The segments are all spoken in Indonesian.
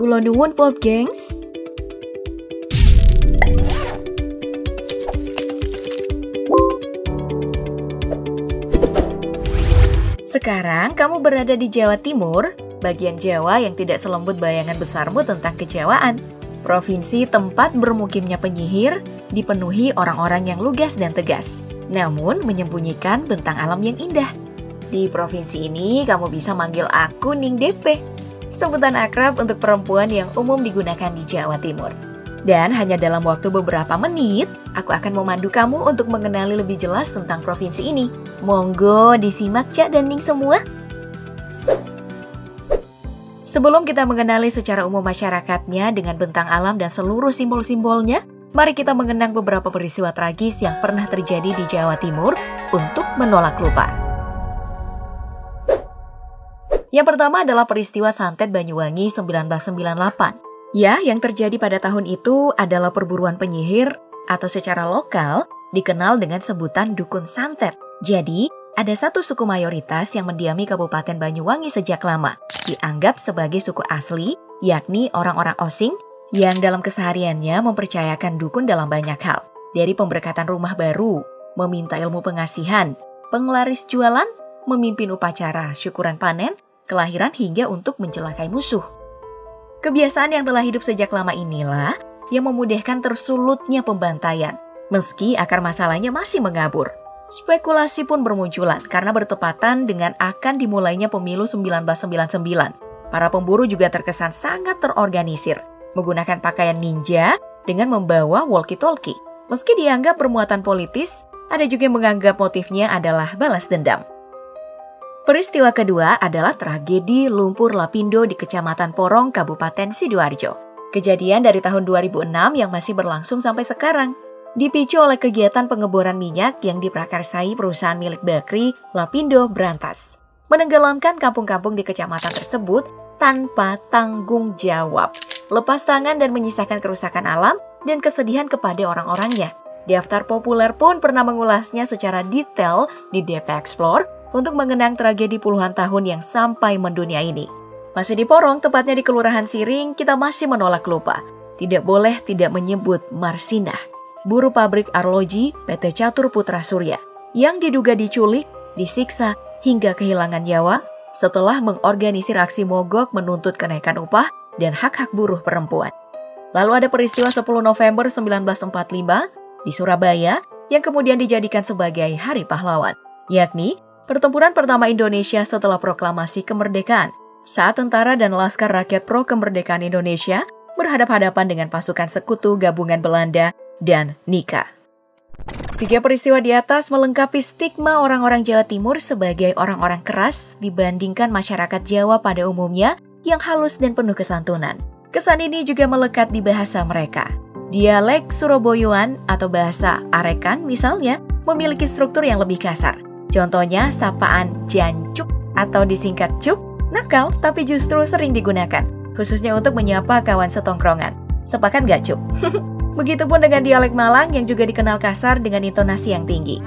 Kulo nuwun pop gengs. Sekarang kamu berada di Jawa Timur, bagian Jawa yang tidak selembut bayangan besarmu tentang kejawaan. Provinsi tempat bermukimnya penyihir dipenuhi orang-orang yang lugas dan tegas, namun menyembunyikan bentang alam yang indah. Di provinsi ini, kamu bisa manggil aku Ning DP, sebutan akrab untuk perempuan yang umum digunakan di Jawa Timur. Dan hanya dalam waktu beberapa menit, aku akan memandu kamu untuk mengenali lebih jelas tentang provinsi ini. Monggo disimak Cak dan Ning semua. Sebelum kita mengenali secara umum masyarakatnya dengan bentang alam dan seluruh simbol-simbolnya, mari kita mengenang beberapa peristiwa tragis yang pernah terjadi di Jawa Timur untuk menolak lupa. Yang pertama adalah peristiwa Santet Banyuwangi 1998. Ya, yang terjadi pada tahun itu adalah perburuan penyihir atau secara lokal dikenal dengan sebutan dukun santet. Jadi, ada satu suku mayoritas yang mendiami Kabupaten Banyuwangi sejak lama, dianggap sebagai suku asli, yakni orang-orang Osing yang dalam kesehariannya mempercayakan dukun dalam banyak hal. Dari pemberkatan rumah baru, meminta ilmu pengasihan, penglaris jualan, memimpin upacara syukuran panen, kelahiran hingga untuk mencelakai musuh. Kebiasaan yang telah hidup sejak lama inilah yang memudahkan tersulutnya pembantaian, meski akar masalahnya masih mengabur. Spekulasi pun bermunculan karena bertepatan dengan akan dimulainya pemilu 1999. Para pemburu juga terkesan sangat terorganisir, menggunakan pakaian ninja dengan membawa walkie-talkie. Meski dianggap bermuatan politis, ada juga yang menganggap motifnya adalah balas dendam. Peristiwa kedua adalah tragedi lumpur Lapindo di Kecamatan Porong, Kabupaten Sidoarjo. Kejadian dari tahun 2006 yang masih berlangsung sampai sekarang. Dipicu oleh kegiatan pengeboran minyak yang diprakarsai perusahaan milik Bakri, Lapindo Berantas. Menenggelamkan kampung-kampung di kecamatan tersebut tanpa tanggung jawab. Lepas tangan dan menyisakan kerusakan alam dan kesedihan kepada orang-orangnya. Daftar populer pun pernah mengulasnya secara detail di DP Explore untuk mengenang tragedi puluhan tahun yang sampai mendunia ini. Masih di Porong, tepatnya di Kelurahan Siring, kita masih menolak lupa. Tidak boleh tidak menyebut Marsinah, buruh pabrik arloji PT Catur Putra Surya, yang diduga diculik, disiksa, hingga kehilangan nyawa setelah mengorganisir aksi mogok menuntut kenaikan upah dan hak-hak buruh perempuan. Lalu ada peristiwa 10 November 1945 di Surabaya yang kemudian dijadikan sebagai Hari Pahlawan, yakni pertempuran pertama Indonesia setelah proklamasi kemerdekaan, saat tentara dan Laskar Rakyat Pro Kemerdekaan Indonesia berhadap-hadapan dengan pasukan sekutu gabungan Belanda dan Nika. Tiga peristiwa di atas melengkapi stigma orang-orang Jawa Timur sebagai orang-orang keras dibandingkan masyarakat Jawa pada umumnya yang halus dan penuh kesantunan. Kesan ini juga melekat di bahasa mereka. Dialek Surabayaan atau bahasa Arekan misalnya memiliki struktur yang lebih kasar, Contohnya sapaan jancuk atau disingkat cuk, nakal tapi justru sering digunakan, khususnya untuk menyapa kawan setongkrongan. Sepakat gak cuk? Begitupun dengan dialek Malang yang juga dikenal kasar dengan intonasi yang tinggi.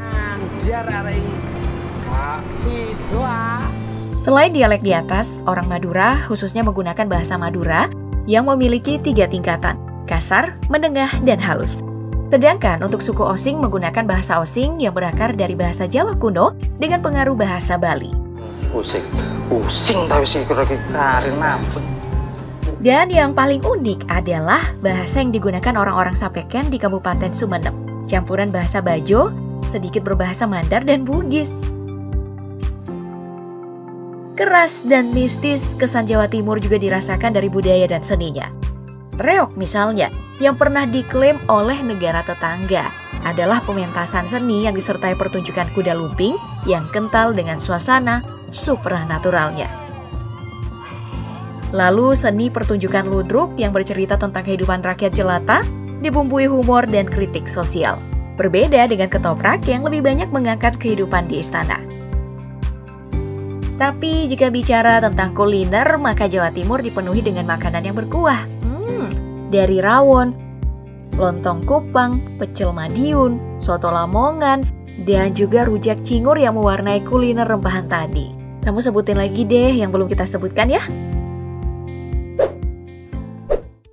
Selain dialek di atas, orang Madura khususnya menggunakan bahasa Madura yang memiliki tiga tingkatan, kasar, menengah, dan halus. Sedangkan untuk suku Osing menggunakan bahasa Osing yang berakar dari bahasa Jawa kuno dengan pengaruh bahasa Bali. Using, using tapi sih karin Dan yang paling unik adalah bahasa yang digunakan orang-orang Sapeken di Kabupaten Sumeneb. Campuran bahasa Bajo, sedikit berbahasa Mandar dan Bugis. Keras dan mistis kesan Jawa Timur juga dirasakan dari budaya dan seninya. Reok misalnya, yang pernah diklaim oleh negara tetangga adalah pementasan seni yang disertai pertunjukan kuda lumping yang kental dengan suasana supranaturalnya. Lalu seni pertunjukan ludruk yang bercerita tentang kehidupan rakyat jelata dibumbui humor dan kritik sosial. Berbeda dengan ketoprak yang lebih banyak mengangkat kehidupan di istana. Tapi jika bicara tentang kuliner, maka Jawa Timur dipenuhi dengan makanan yang berkuah dari rawon, lontong kupang, pecel madiun, soto lamongan, dan juga rujak cingur yang mewarnai kuliner rempahan tadi. Kamu sebutin lagi deh yang belum kita sebutkan ya.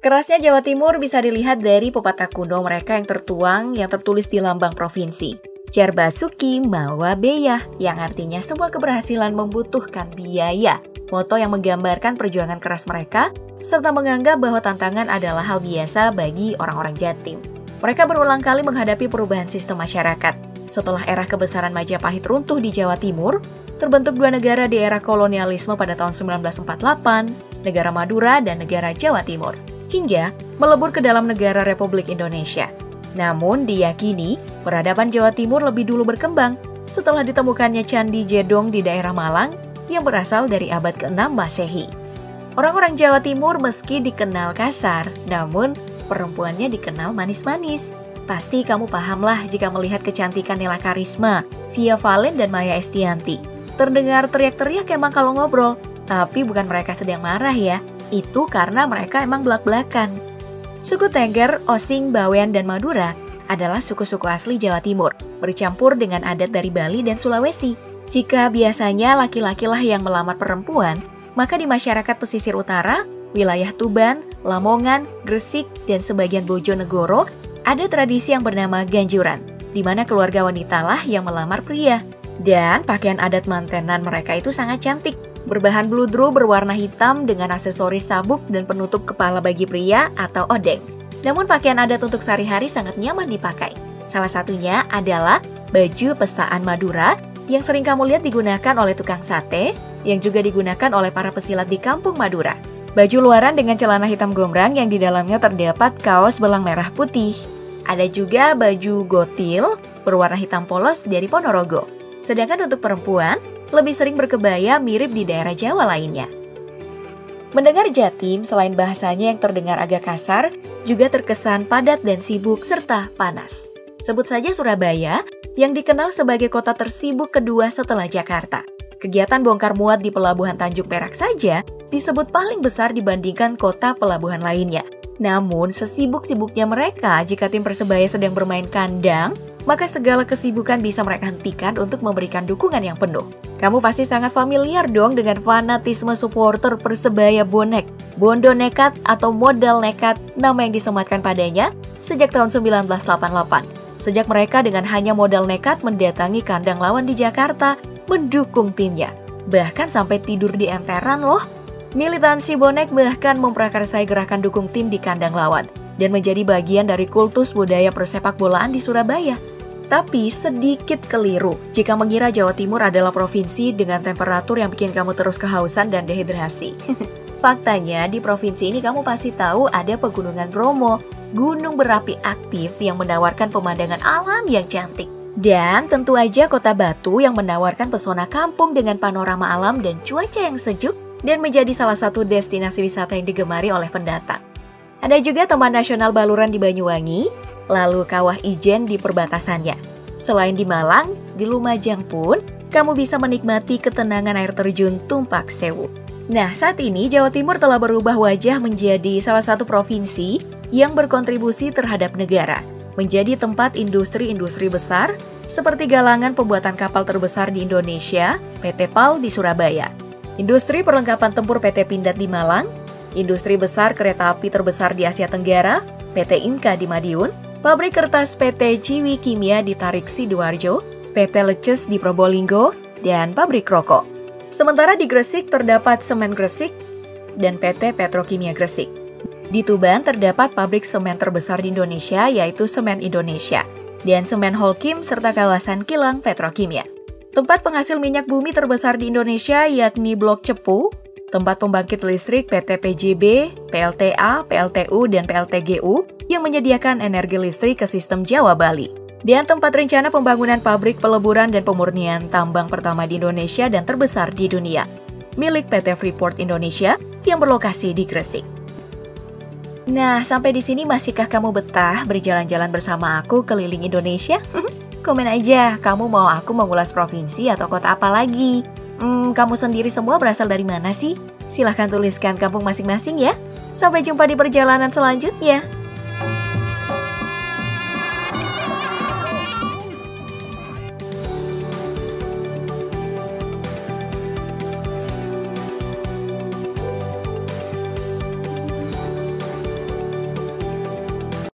Kerasnya Jawa Timur bisa dilihat dari pepatah kuno mereka yang tertuang yang tertulis di lambang provinsi. Cerbasuki Mawa Beya, yang artinya semua keberhasilan membutuhkan biaya. Moto yang menggambarkan perjuangan keras mereka, serta menganggap bahwa tantangan adalah hal biasa bagi orang-orang Jatim. Mereka berulang kali menghadapi perubahan sistem masyarakat. Setelah era kebesaran Majapahit runtuh di Jawa Timur, terbentuk dua negara di era kolonialisme pada tahun 1948, negara Madura dan negara Jawa Timur, hingga melebur ke dalam negara Republik Indonesia. Namun diyakini peradaban Jawa Timur lebih dulu berkembang setelah ditemukannya Candi Jedong di daerah Malang yang berasal dari abad ke-6 Masehi. Orang-orang Jawa Timur meski dikenal kasar, namun perempuannya dikenal manis-manis. Pasti kamu pahamlah jika melihat kecantikan Nela Karisma, Via Valen dan Maya Estianti. Terdengar teriak-teriak emang kalau ngobrol, tapi bukan mereka sedang marah ya. Itu karena mereka emang belak-belakan. Suku Tengger, Osing, Bawean, dan Madura adalah suku-suku asli Jawa Timur, bercampur dengan adat dari Bali dan Sulawesi. Jika biasanya laki-lakilah yang melamar perempuan, maka di masyarakat pesisir utara, wilayah Tuban, Lamongan, Gresik, dan sebagian Bojonegoro ada tradisi yang bernama ganjuran, di mana keluarga wanita lah yang melamar pria. Dan pakaian adat mantenan mereka itu sangat cantik, Berbahan bludru berwarna hitam dengan aksesoris sabuk dan penutup kepala bagi pria atau odeng. Namun pakaian adat untuk sehari-hari sangat nyaman dipakai. Salah satunya adalah baju pesaan Madura yang sering kamu lihat digunakan oleh tukang sate, yang juga digunakan oleh para pesilat di kampung Madura. Baju luaran dengan celana hitam gombrang yang di dalamnya terdapat kaos belang merah putih. Ada juga baju gotil berwarna hitam polos dari Ponorogo. Sedangkan untuk perempuan, lebih sering berkebaya mirip di daerah Jawa lainnya. Mendengar Jatim, selain bahasanya yang terdengar agak kasar, juga terkesan padat dan sibuk serta panas. Sebut saja Surabaya, yang dikenal sebagai kota tersibuk kedua setelah Jakarta. Kegiatan bongkar muat di Pelabuhan Tanjung Perak saja disebut paling besar dibandingkan kota pelabuhan lainnya. Namun, sesibuk-sibuknya mereka jika tim Persebaya sedang bermain kandang, maka segala kesibukan bisa mereka hentikan untuk memberikan dukungan yang penuh. Kamu pasti sangat familiar dong dengan fanatisme supporter Persebaya bonek, Bondo nekat atau modal nekat, nama yang disematkan padanya sejak tahun 1988. Sejak mereka dengan hanya modal nekat mendatangi kandang lawan di Jakarta, mendukung timnya. Bahkan sampai tidur di emperan loh. Militansi bonek bahkan memprakarsai gerakan dukung tim di kandang lawan dan menjadi bagian dari kultus budaya persepak bolaan di Surabaya. Tapi sedikit keliru jika mengira Jawa Timur adalah provinsi dengan temperatur yang bikin kamu terus kehausan dan dehidrasi. Faktanya, di provinsi ini kamu pasti tahu ada pegunungan Bromo, gunung berapi aktif yang menawarkan pemandangan alam yang cantik. Dan tentu aja kota Batu yang menawarkan pesona kampung dengan panorama alam dan cuaca yang sejuk dan menjadi salah satu destinasi wisata yang digemari oleh pendatang. Ada juga Taman Nasional Baluran di Banyuwangi lalu Kawah Ijen di perbatasannya. Selain di Malang, di Lumajang pun kamu bisa menikmati ketenangan air terjun Tumpak Sewu. Nah, saat ini Jawa Timur telah berubah wajah menjadi salah satu provinsi yang berkontribusi terhadap negara, menjadi tempat industri-industri besar seperti galangan pembuatan kapal terbesar di Indonesia, PT PAL di Surabaya, industri perlengkapan tempur PT Pindad di Malang, industri besar kereta api terbesar di Asia Tenggara, PT Inka di Madiun, pabrik kertas PT Ciwi Kimia di Tarik Sidoarjo, PT Leces di Probolinggo, dan pabrik rokok. Sementara di Gresik terdapat Semen Gresik dan PT Petrokimia Gresik. Di Tuban terdapat pabrik semen terbesar di Indonesia yaitu Semen Indonesia dan Semen Holkim serta kawasan kilang Petrokimia. Tempat penghasil minyak bumi terbesar di Indonesia yakni Blok Cepu, tempat pembangkit listrik PT PJB, PLTA, PLTU, dan PLTGU yang menyediakan energi listrik ke sistem Jawa Bali. Dan tempat rencana pembangunan pabrik peleburan dan pemurnian tambang pertama di Indonesia dan terbesar di dunia, milik PT Freeport Indonesia yang berlokasi di Gresik. Nah, sampai di sini masihkah kamu betah berjalan-jalan bersama aku keliling Indonesia? Komen aja, kamu mau aku mengulas provinsi atau kota apa lagi? Hmm, kamu sendiri semua berasal dari mana sih? Silahkan tuliskan kampung masing-masing ya. Sampai jumpa di perjalanan selanjutnya.